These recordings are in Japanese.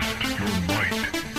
Test your might.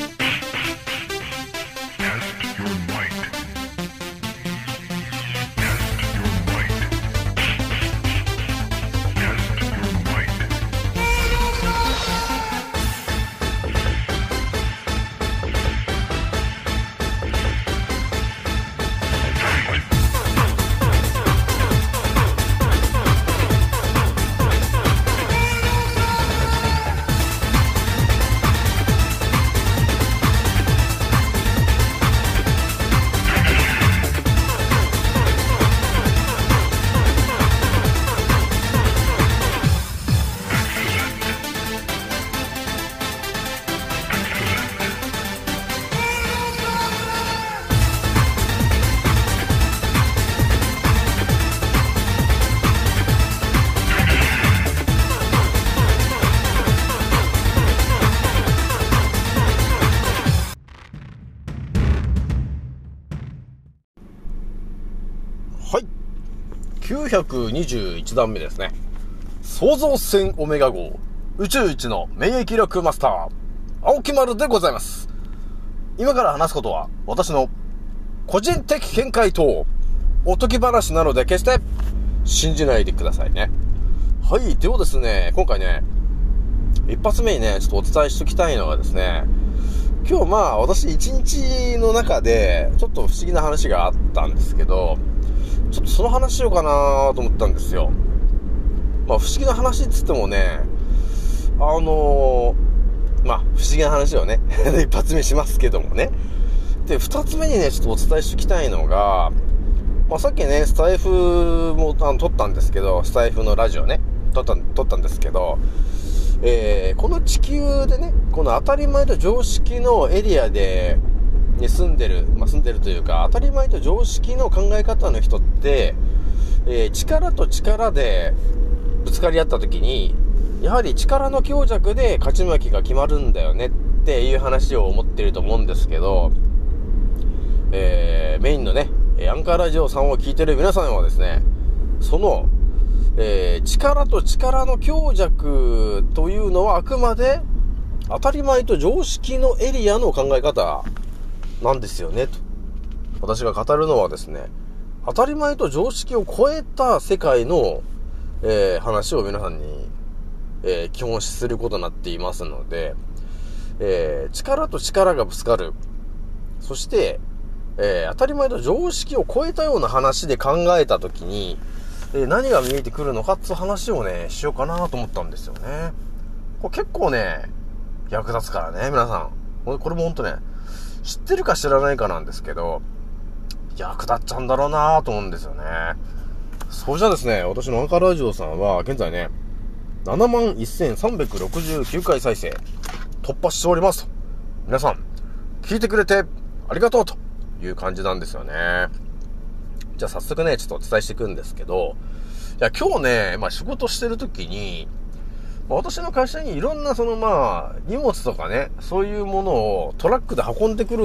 921段目ですね。創造船オメガ号、宇宙一の免疫力マスター、青木丸でございます。今から話すことは、私の個人的見解と、おとぎ話なので決して信じないでくださいね。はい。ではですね、今回ね、一発目にね、ちょっとお伝えしときたいのがですね、今日まあ私一日の中でちょっと不思議な話があったんですけど、ちょっとその話しようかなと思ったんですよ。まあ不思議な話っつってもね、あのー、まあ不思議な話をね、一発目しますけどもね。で、二つ目にね、ちょっとお伝えしておきたいのが、まあさっきね、スタイフもあの撮ったんですけど、スタイフのラジオね、撮った、撮ったんですけど、えーこの地球でね、この当たり前と常識のエリアで、に住んでる、まあ、住んでるというか、当たり前と常識の考え方の人って、えー力と力でぶつかり合った時に、やはり力の強弱で勝ち負けが決まるんだよねっていう話を思ってると思うんですけど、えーメインのね、アンカーラジオさんを聞いてる皆さんはですね、その、えー力と力の強弱というのはあくまで当たり前と常識のエリアの考え方なんですよね、と。私が語るのはですね、当たり前と常識を超えた世界の、えー話を皆さんに、えー基本することになっていますので、えー力と力がぶつかる。そして、えー当たり前と常識を超えたような話で考えたときに、えー何が見えてくるのかっていう話をね、しようかなと思ったんですよね。これ結構ね、役立つからね、皆さん。これこれもほんとね、知ってるか知らないかなんですけど、役立っちゃうんだろうなと思うんですよね。そうじゃですね、私のアンカーラジオさんは、現在ね、71,369回再生、突破しておりますと。皆さん、聞いてくれてありがとうという感じなんですよね。じゃあ早速ね、ちょっとお伝えしていくんですけど、いや、今日ね、まあ仕事してる時に、私の会社にいろんなそのまあ、荷物とかね、そういうものをトラックで運んでく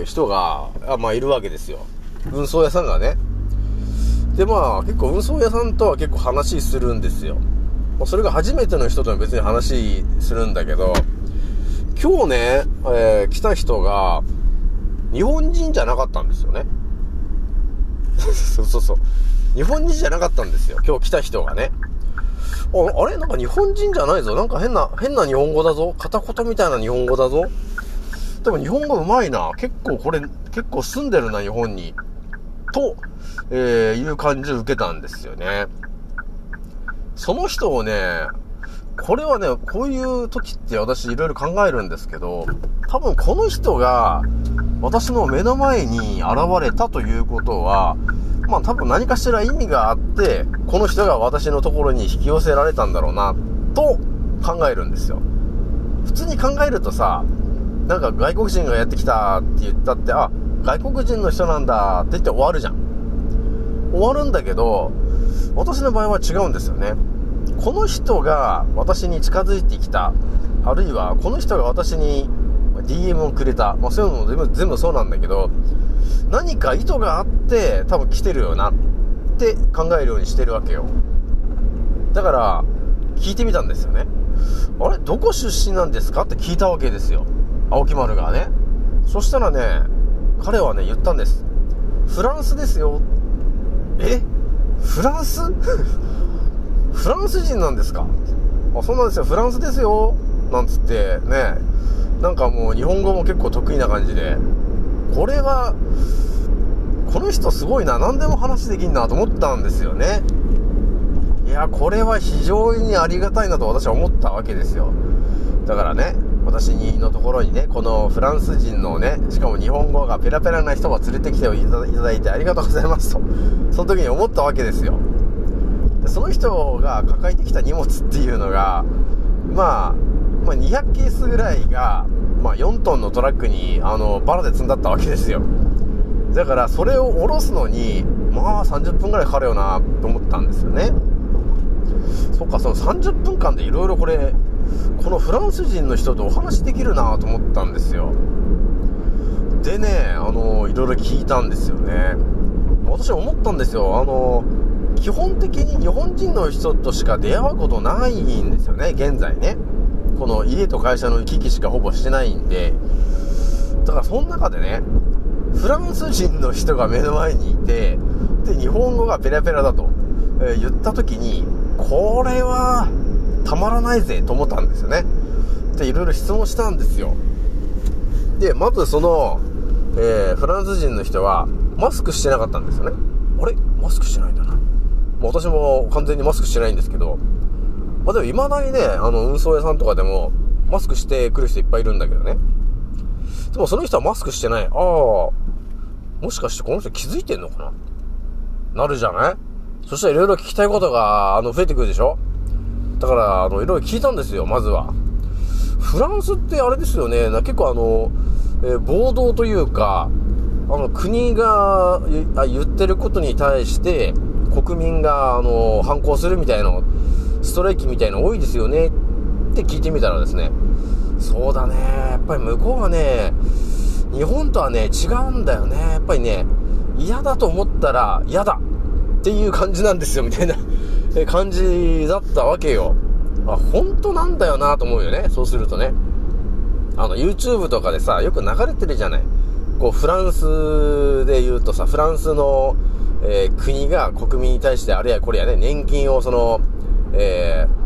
る人が、まあいるわけですよ。運送屋さんがね。でまあ、結構運送屋さんとは結構話するんですよ。まそれが初めての人とは別に話するんだけど、今日ね、えー来た人が、日本人じゃなかったんですよね。そうそうそう。日本人じゃなかったんですよ。今日来た人がね。あれ？なんか日本人じゃないぞ。なんか変な、変な日本語だぞ。片言みたいな日本語だぞ。でも日本語うまいな。結構これ、結構住んでるな、日本に。と、えー、いう感じを受けたんですよね。その人をね、これはね、こういう時って私いろいろ考えるんですけど、多分この人が私の目の前に現れたということは、まあ多分何かしら意味があって、この人が私のところに引き寄せられたんだろうな、と考えるんですよ。普通に考えるとさ、なんか外国人がやってきたって言ったって、あ、外国人の人なんだって言って終わるじゃん。終わるんだけど、私の場合は違うんですよね。この人が私に近づいてきた。あるいは、この人が私に DM をくれた。まあそういうのも全部全部そうなんだけど、何か意図があって多分来てるよなって考えるようにしてるわけよ。だから、聞いてみたんですよね。あれ？どこ出身なんですか？って聞いたわけですよ。青木丸がね。そしたらね、彼はね、言ったんです。フランスですよ。え？フランス？フランス人なんですか？あ、そうなんですよ。フランスですよ。なんつってね、なんかもう日本語も結構得意な感じで、これは、この人すごいな、何でも話できんなと思ったんですよね。いや、これは非常にありがたいなと私は思ったわけですよ。だからね、私のところにね、このフランス人のね、しかも日本語がペラペラな人が連れてきていただいてありがとうございますと、その時に思ったわけですよ。その人が抱えてきた荷物っていうのが、まあ、まあ、200ケースぐらいが、まあ、4トンのトラックに、あの、バラで積んだったわけですよ。だから、それを下ろすのに、まあ、30分ぐらいかかるよな、と思ったんですよね。そっか、その30分間でいろいろこれ、このフランス人の人とお話できるなと思ったんですよ。でね、あの、いろいろ聞いたんですよね。私思ったんですよ。あの、基本的に日本人の人としか出会うことないんですよね、現在ね。この家と会社の行き来しかほぼしてないんで。だからその中でね、フランス人の人が目の前にいて、で、日本語がペラペラだと、えー言った時に、これは、たまらないぜと思ったんですよね。で、いろいろ質問したんですよ。で、まずその、えーフランス人の人は、マスクしてなかったんですよね。あれ？マスクしてないんだな。まあ私も完全にマスクしてないんですけど、まあでも未だにね、あの、運送屋さんとかでも、マスクしてくる人いっぱいいるんだけどね。でもその人はマスクしてない。ああ、もしかしてこの人気づいてんのかな？なるじゃない？そしたらいろいろ聞きたいことが、あの、増えてくるでしょ？だから、あの、いろいろ聞いたんですよ、まずは。フランスってあれですよね、結構あの、えー暴動というか、あの、国が言ってることに対して、国民が、あの、反抗するみたいな、ストライキみたいなの多いですよねって聞いてみたらですね、そうだね、やっぱり向こうはね、日本とはね、違うんだよね。やっぱりね、嫌だと思ったら嫌だっていう感じなんですよ、みたいな 感じだったわけよ。あ、本当なんだよなと思うよね。そうするとね。あの、YouTube とかでさ、よく流れてるじゃない。こう、フランスで言うとさ、フランスの、えー国が国民に対して、あれやこれやね、年金をその、えー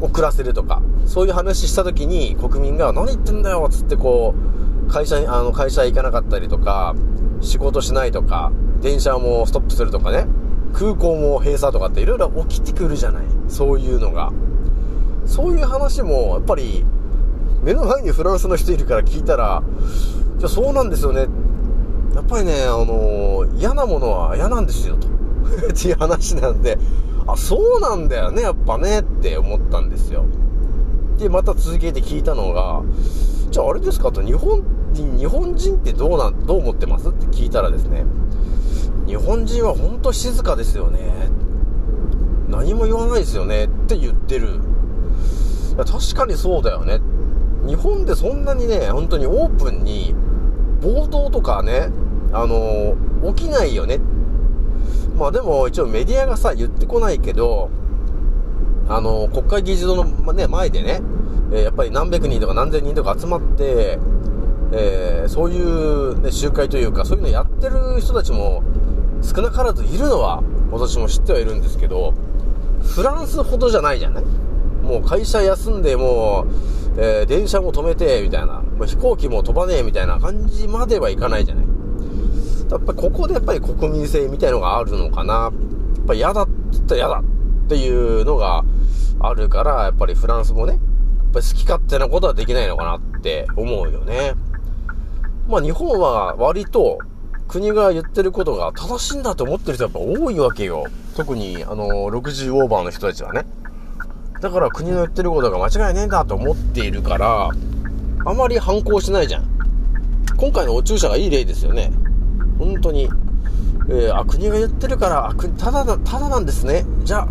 遅らせるとか、そういう話した時に国民が何言ってんだよつってこう、会社に、あの、会社行かなかったりとか、仕事しないとか、電車もストップするとかね、空港も閉鎖とかっていろいろ起きてくるじゃない。そういうのが。そういう話も、やっぱり、目の前にフランスの人いるから聞いたら、じゃそうなんですよね。やっぱりね、あの嫌なものは嫌なんですよ、と。っていう話なんで、あ、そうなんだよね、やっぱね、って思ったんですよ。で、また続けて聞いたのが、じゃああれですかと、日本人、日本人ってどうな、どう思ってます？って聞いたらですね、日本人は本当静かですよね。何も言わないですよねって言ってる。いや確かにそうだよね。日本でそんなにね、本当にオープンに暴動とかね、あの起きないよね。まあでも一応メディアがさ、言ってこないけど、あの国会議事堂の、まね、前でね、えやっぱり何百人とか何千人とか集まって、えーそういう、ね、集会というか、そういうのやってる人たちも少なからずいるのは、私も知ってはいるんですけど、フランスほどじゃないじゃない？もう会社休んで、もう、えー電車も止めて、みたいな。飛行機も飛ばねえ、みたいな感じまではいかないじゃない？やっぱここでやっぱり国民性みたいのがあるのかな。やっぱ嫌だって言ったら嫌だっていうのがあるから、やっぱりフランスもね、やっぱり好き勝手なことはできないのかなって思うよね。まあ日本は割と国が言ってることが正しいんだと思ってる人やっぱ多いわけよ。特にあの60オーバーの人たちはね。だから国の言ってることが間違いねえんだと思っているから、あまり反抗しないじゃん。今回のお注射がいい例ですよね。本当に。えーあ、国が言ってるから、あ、ただだ、ただなんですね。じゃあ、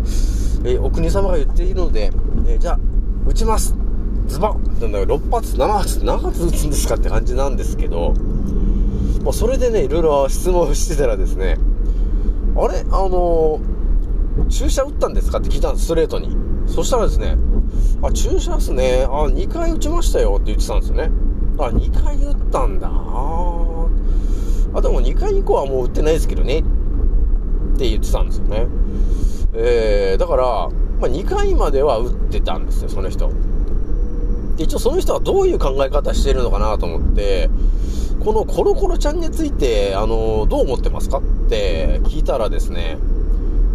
えーお国様が言っているので、えーじゃあ、撃ちます。ズバッなんだ6発、7発何発撃つんですかって感じなんですけど、まあ、それでね、いろいろ質問してたらですね、あれ？あのー注射打ったんですかって聞いたんです、ストレートに。そしたらですね、あ、注射っすね。あ、2回打ちましたよって言ってたんですよね。あ、2回打ったんだ。ああ、でも2回以降はもう打ってないですけどね。って言ってたんですよね。えー、だから、まあ、2回までは打ってたんですよ、その人。で、一応その人はどういう考え方してるのかなと思って、このコロコロちゃんについて、あの、どう思ってますか？って聞いたらですね、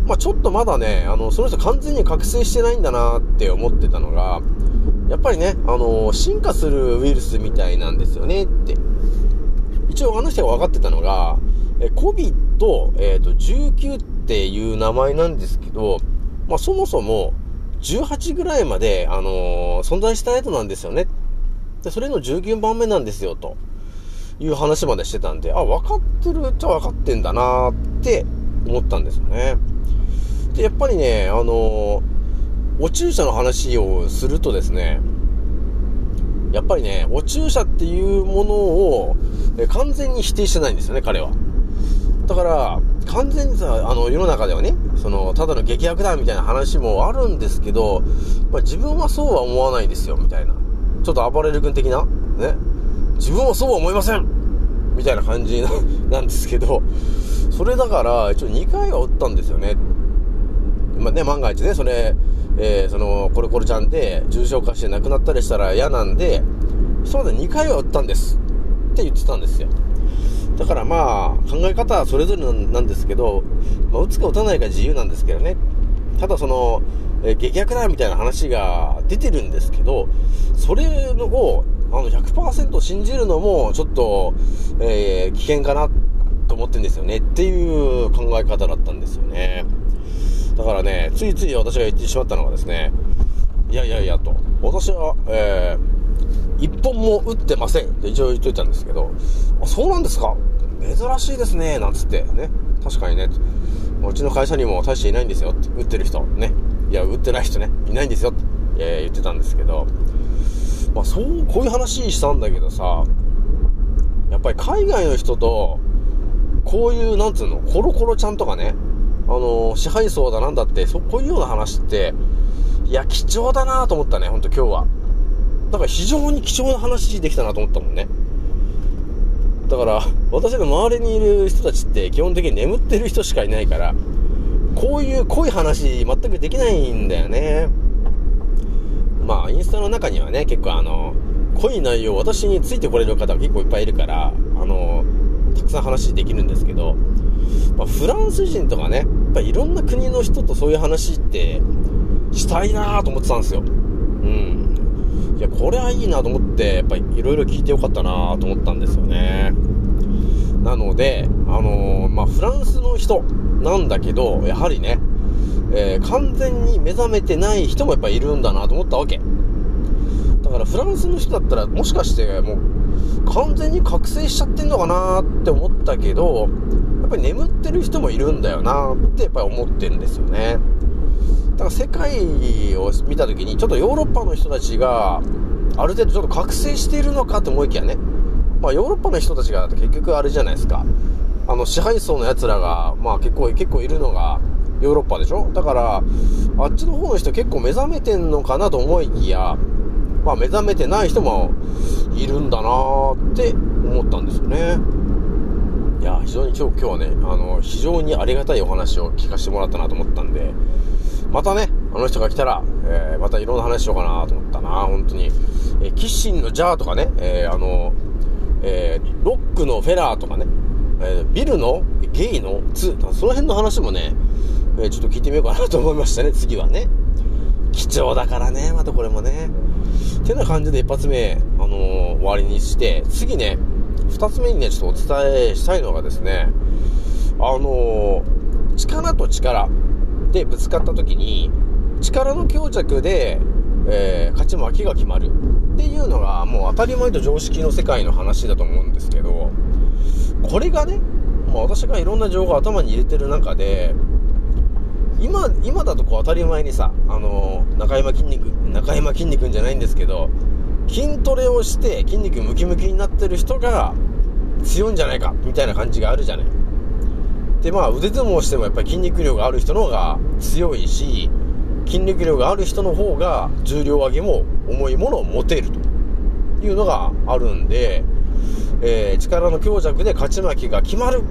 まあ、ちょっとまだね、あの、その人完全に覚醒してないんだなって思ってたのが、やっぱりね、あの、進化するウイルスみたいなんですよねって。一応あの人が分かってたのが、え、COVID、えっ、と、19っていう名前なんですけど、まあ、そもそも、18ぐらいまで、あの存在したやつなんですよね。で、それの19番目なんですよ、という話までしてたんで、あ、分かってるっちゃ分かってんだなって思ったんですよね。で、やっぱりね、あのお注射の話をするとですね、やっぱりね、お注射っていうものをえ完全に否定してないんですよね、彼は。だから、完全にさ、あの、世の中ではね、その、ただの劇薬だみたいな話もあるんですけど、まあ、自分はそうは思わないですよ、みたいな。ちょっと暴れる君的なね。自分はそうは思いませんみたいな感じななんですけど、それだから、一応2回は打ったんですよね。まあね、万が一ね、それ、えー、その、コロコロちゃんで重症化して亡くなったりしたら嫌なんで、そうだ、2回は打ったんです。って言ってたんですよ。だからまあ、考え方はそれぞれなんですけど、まあ、打つか打たないか自由なんですけどね。ただその、えー、劇薬だみたいな話が出てるんですけど、それのを、あの、100%信じるのも、ちょっと、えー、危険かな、と思ってんですよね。っていう考え方だったんですよね。だからね、ついつい私が言ってしまったのがですね、いやいやいやと、私は、えー、一本も打ってません。って一応言っといたんですけど、あ、そうなんですか？珍しいですね、なんつって。ね。確かにね、うちの会社にも大していないんですよって、打ってる人。ね。いや、打ってない人ね、いないんですよって、えー、言ってたんですけど、まあそう、こういう話したんだけどさ、やっぱり海外の人と、こういう、なんつうの、コロコロちゃんとかね、の、支配層だなんだって、そ、こういうような話って、いや、貴重だなと思ったね、ほんと今日は。だから非常に貴重な話できたなと思ったもんね。だから、私の周りにいる人たちって基本的に眠ってる人しかいないから、こういう濃い話全くできないんだよね。まあ、インスタの中にはね、結構あの、濃い内容、私についてこれる方が結構いっぱいいるから、あの、たくさん話できるんですけど、まあ、フランス人とかね、っぱいろんな国の人とそういう話ってしたいなと思ってたんですよ。うん。いや、これはいいなと思って、やっぱりいろいろ聞いてよかったなと思ったんですよね。なので、あのー、まあ、フランスの人なんだけど、やはりね、えー、完全に目覚めてない人もやっぱいるんだなと思ったわけ。だからフランスの人だったらもしかしてもう完全に覚醒しちゃってんのかなって思ったけど、ぱり眠ってる人もいるんだよなってやっぱり思ってるんですよね。だから世界を見た時にちょっとヨーロッパの人たちがある程度ちょっと覚醒しているのかと思いきやね。まあヨーロッパの人たちが結局あれじゃないですか。あの支配層の奴らが、まあ結構、結構いるのがヨーロッパでしょだから、あっちの方の人結構目覚めてんのかなと思いきや、まあ目覚めてない人もいるんだなーって思ったんですよね。いや、非常に今日、今日はね、あの、非常にありがたいお話を聞かせてもらったなと思ったんで、またね、あの人が来たら、えー、またいろんな話しようかなと思ったな、本当に。えー、キッシンのジャーとかね、えー、あの、えー、ロックのフェラーとかね、え、ビルのゲイのツその辺の話もね、え、ちょっと聞いてみようかなと思いましたね、次はね。貴重だからね、またこれもね。てな感じで一発目、あの、終わりにして、次ね、二つ目にね、ちょっとお伝えしたいのがですね、あの、力と力。でぶつかった時に、力の強弱で、えー、勝ち負けが決まる。っていうのがもう当たり前と常識の世界の話だと思うんですけど、これがね、まあ、私がいろんな情報を頭に入れてる中で、今、今だとこう当たり前にさ、あのー、中山筋肉、中山筋肉じゃないんですけど、筋トレをして筋肉ムキムキになってる人が強いんじゃないか、みたいな感じがあるじゃない。で、まあ腕相撲してもやっぱり筋肉量がある人の方が強いし、筋力量がある人の方が重量上げも重いものを持てるというのがあるんで、えー、力の強弱で勝ち負けが決まる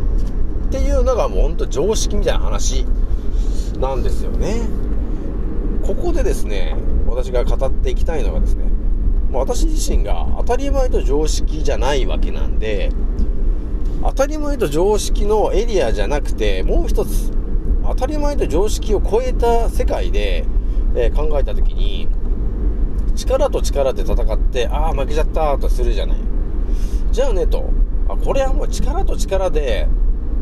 っていうのがもうほんと常識みたいな話なんですよね。ここでですね、私が語っていきたいのがですね、私自身が当たり前と常識じゃないわけなんで、当たり前と常識のエリアじゃなくて、もう一つ、当たり前と常識を超えた世界で、えー、考えた時に、力と力で戦って、ああ、負けちゃったとするじゃない。じゃあねと、あ、これはもう力と力で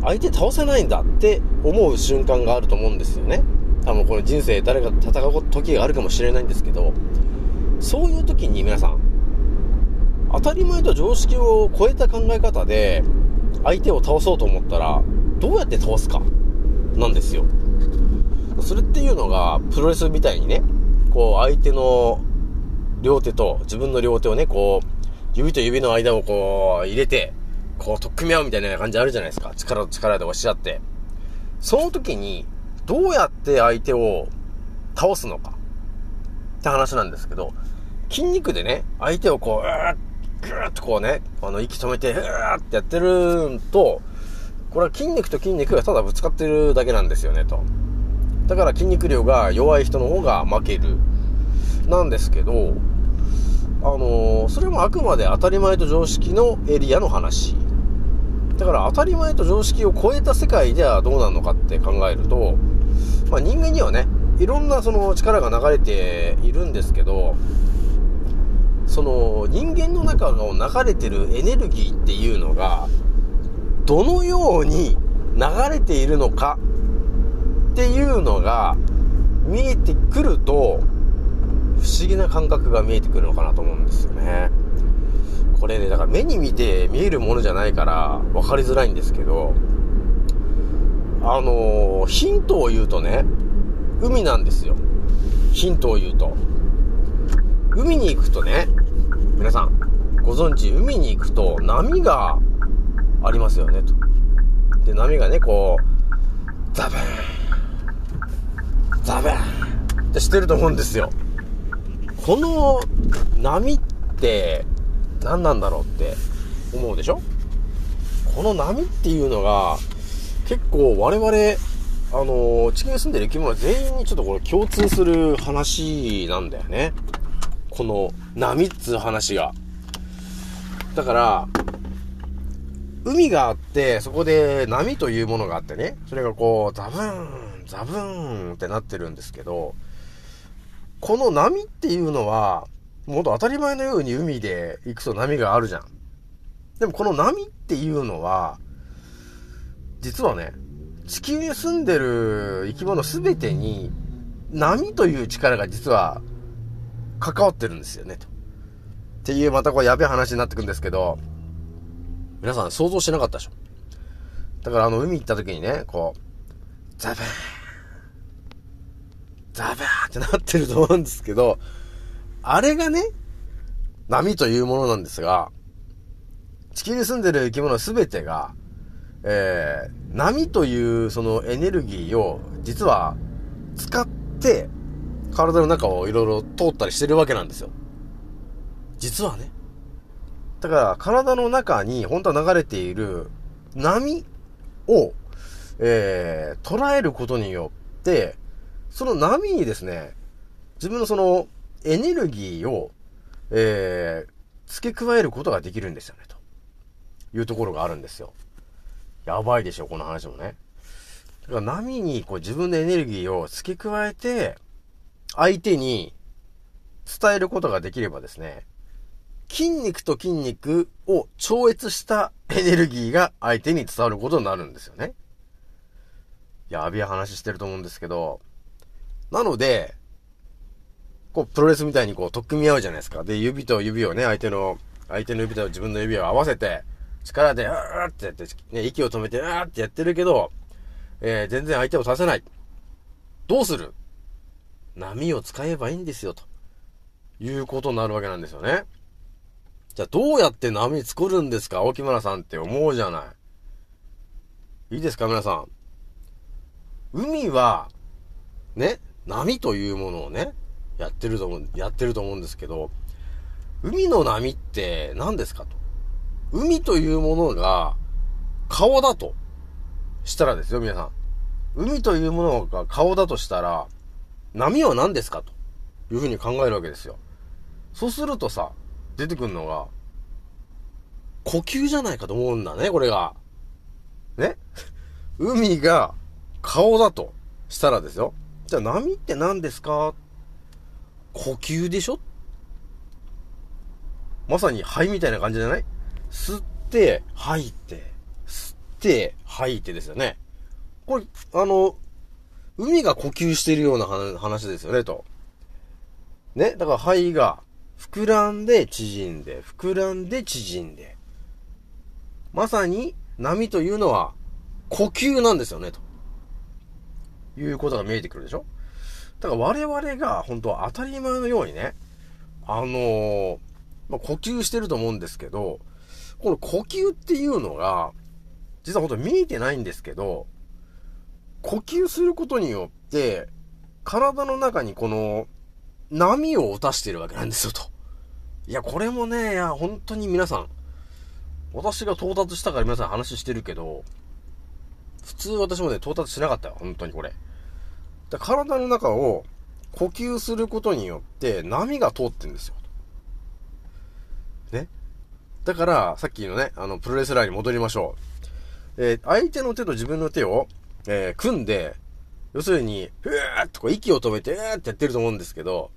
相手倒せないんだって思う瞬間があると思うんですよね。多分この人生誰かと戦う時があるかもしれないんですけど、そういう時に皆さん、当たり前と常識を超えた考え方で相手を倒そうと思ったら、どうやって倒すか、なんですよ。それっていうのが、プロレスみたいにね、こう、相手の両手と自分の両手をね、こう、指と指の間をこう、入れて、こう、取っ組み合うみたいな感じあるじゃないですか。力と力で押し合って。その時に、どうやって相手を倒すのか。って話なんですけど、筋肉でね、相手をこう、うーぐーっとこうね、あの、息止めて、うーってやってると、これは筋肉と筋肉がただぶつかってるだけなんですよね、と。だから筋肉量が弱い人の方が負ける。なんですけど、あのー、それもあくまで当たり前と常識のエリアの話。だから当たり前と常識を超えた世界ではどうなのかって考えると、まあ、人間にはね、いろんなその力が流れているんですけど、その人間の中を流れてるエネルギーっていうのが、どのように流れているのかっていうのが見えてくると、不思議な感覚が見えてくるのかなと思うんですよね。これね、だから目に見て見えるものじゃないから分かりづらいんですけど、あのー、ヒントを言うとね、海なんですよ。ヒントを言うと。海に行くとね、皆さん、ご存知、海に行くと波がありますよね、と。で、波がね、こう、ザブーン、ザブーンってしてると思うんですよ。この波って何なんだろうって思うでしょ？この波っていうのが結構我々、あの地球に住んでる生き物全員にちょっとこれ共通する話なんだよね。この波っつう話が。だから、海があって、そこで波というものがあってね、それがこう、ザブーン、ザブーンってなってるんですけど、この波っていうのは、もっと当たり前のように海で行くと波があるじゃん。でもこの波っていうのは、実はね、地球に住んでる生き物すべてに、波という力が実は関わってるんですよね、と。っていう、またこうやべえ話になってくんですけど、皆さん想像してなかったでしょ。だからあの海行った時にね、こう、ザブーンザバーンってなってると思うんですけど、あれがね、波というものなんですが、地球に住んでる生き物すべてが、えー、波というそのエネルギーを実は使って体の中をいろいろ通ったりしてるわけなんですよ。実はね。だから体の中に本当は流れている波を、えー、捉えることによって、その波にですね、自分のそのエネルギーを、えー、付け加えることができるんですよね、というところがあるんですよ。やばいでしょ、この話もね。だから波にこう自分のエネルギーを付け加えて、相手に伝えることができればですね、筋肉と筋肉を超越したエネルギーが相手に伝わることになるんですよね。やべえ話してると思うんですけど、なので、こう、プロレスみたいにこう、取っ組み合うじゃないですか。で、指と指をね、相手の、相手の指と自分の指を合わせて、力で、うーってやって、ね、息を止めて、うーってやってるけど、えー、全然相手をさせない。どうする？波を使えばいいんですよ、ということになるわけなんですよね。じゃあ、どうやって波作るんですか？青木村さんって思うじゃない。いいですか皆さん？海は、ね、波というものをね、やってると思う、やってると思うんですけど、海の波って何ですかと？海というものが顔だとしたらですよ、皆さん。海というものが顔だとしたら、波は何ですかというふうに考えるわけですよ。そうするとさ、出てくるのが、呼吸じゃないかと思うんだね、これが。ね？海が顔だとしたらですよ。じゃあ波って何ですか？呼吸でしょ？まさに肺みたいな感じじゃない？吸って、吐いて、吸って、吐いてですよね。これ、あの、海が呼吸しているような話話ですよね、と。ね、だから肺が膨らんで縮んで、膨らんで縮んで。まさに波というのは呼吸なんですよね、と。いうことが見えてくるでしょだから我々が本当は当たり前のようにね、あのーまあ、呼吸してると思うんですけど、この呼吸っていうのが、実は本当に見えてないんですけど、呼吸することによって、体の中にこの波を打たしてるわけなんですよ、と。いや、これもね、いや、本当に皆さん、私が到達したから皆さん話してるけど、普通私もね、到達しなかったよ、本当にこれ。体の中を呼吸することによって波が通ってんですよ。だから、さっきのね、あの、プロレスラーに戻りましょう。えー相手の手と自分の手を、えー組んで、要するに、ふーっとこう息を止めて、うーってやってると思うんですけど、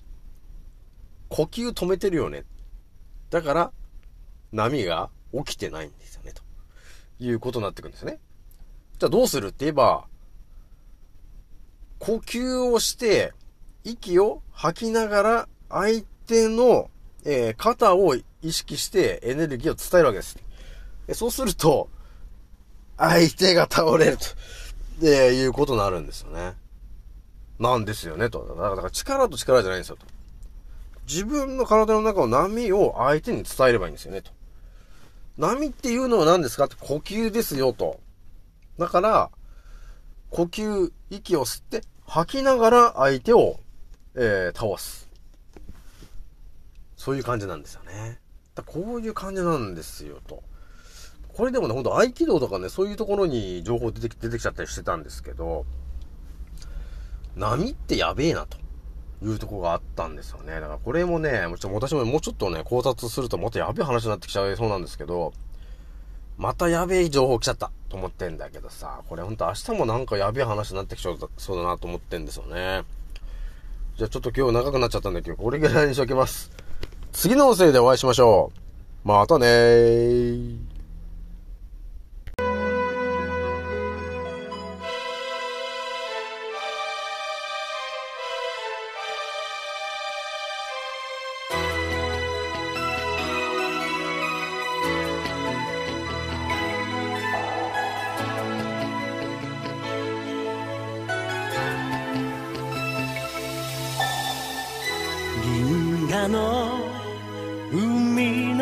呼吸止めてるよね。だから、波が起きてないんですよね、ということになってくるんですね。じゃあどうするって言えば、呼吸をして、息を吐きながら、相手の、えー肩を意識してエネルギーを伝えるわけです。そうすると、相手が倒れると、で、いうことになるんですよね。なんですよね、と。だから力と力じゃないんですよ、と。自分の体の中の波を相手に伝えればいいんですよね、と。波っていうのは何ですか？って呼吸ですよ、と。だから、呼吸、息を吸って、吐きながら相手を、えー倒す。そういう感じなんですよね。だこういう感じなんですよ、と。これでもね、ほんと合気道とかね、そういうところに情報出てき出てきちゃったりしてたんですけど、波ってやべえな、というとこがあったんですよね。だからこれもね、もちょっと私ももうちょっとね、考察するともっとやべえ話になってきちゃいそうなんですけど、またやべえ情報来ちゃったと思ってんだけどさ、これほんと明日もなんかやべえ話になってきちゃうそうだなと思ってんですよね。じゃあちょっと今日長くなっちゃったんで今日これぐらいにしときます。次の音声でお会いしましょう。またねー。銀河の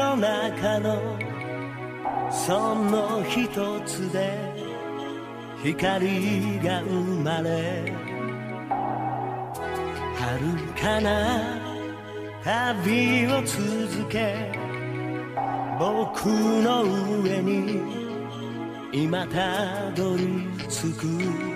の中のその一つで光が生まれ遥かな旅を続け僕の上に今たどり着く。